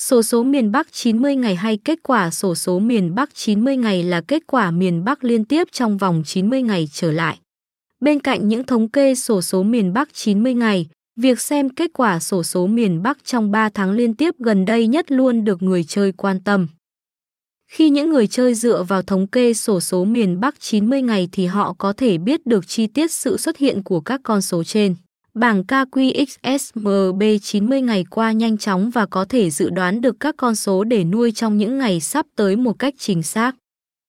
Sổ số miền Bắc 90 ngày hay kết quả sổ số miền Bắc 90 ngày là kết quả miền Bắc liên tiếp trong vòng 90 ngày trở lại. Bên cạnh những thống kê sổ số miền Bắc 90 ngày, việc xem kết quả sổ số miền Bắc trong 3 tháng liên tiếp gần đây nhất luôn được người chơi quan tâm. Khi những người chơi dựa vào thống kê sổ số miền Bắc 90 ngày thì họ có thể biết được chi tiết sự xuất hiện của các con số trên. Bảng KQXSMB 90 ngày qua nhanh chóng và có thể dự đoán được các con số để nuôi trong những ngày sắp tới một cách chính xác.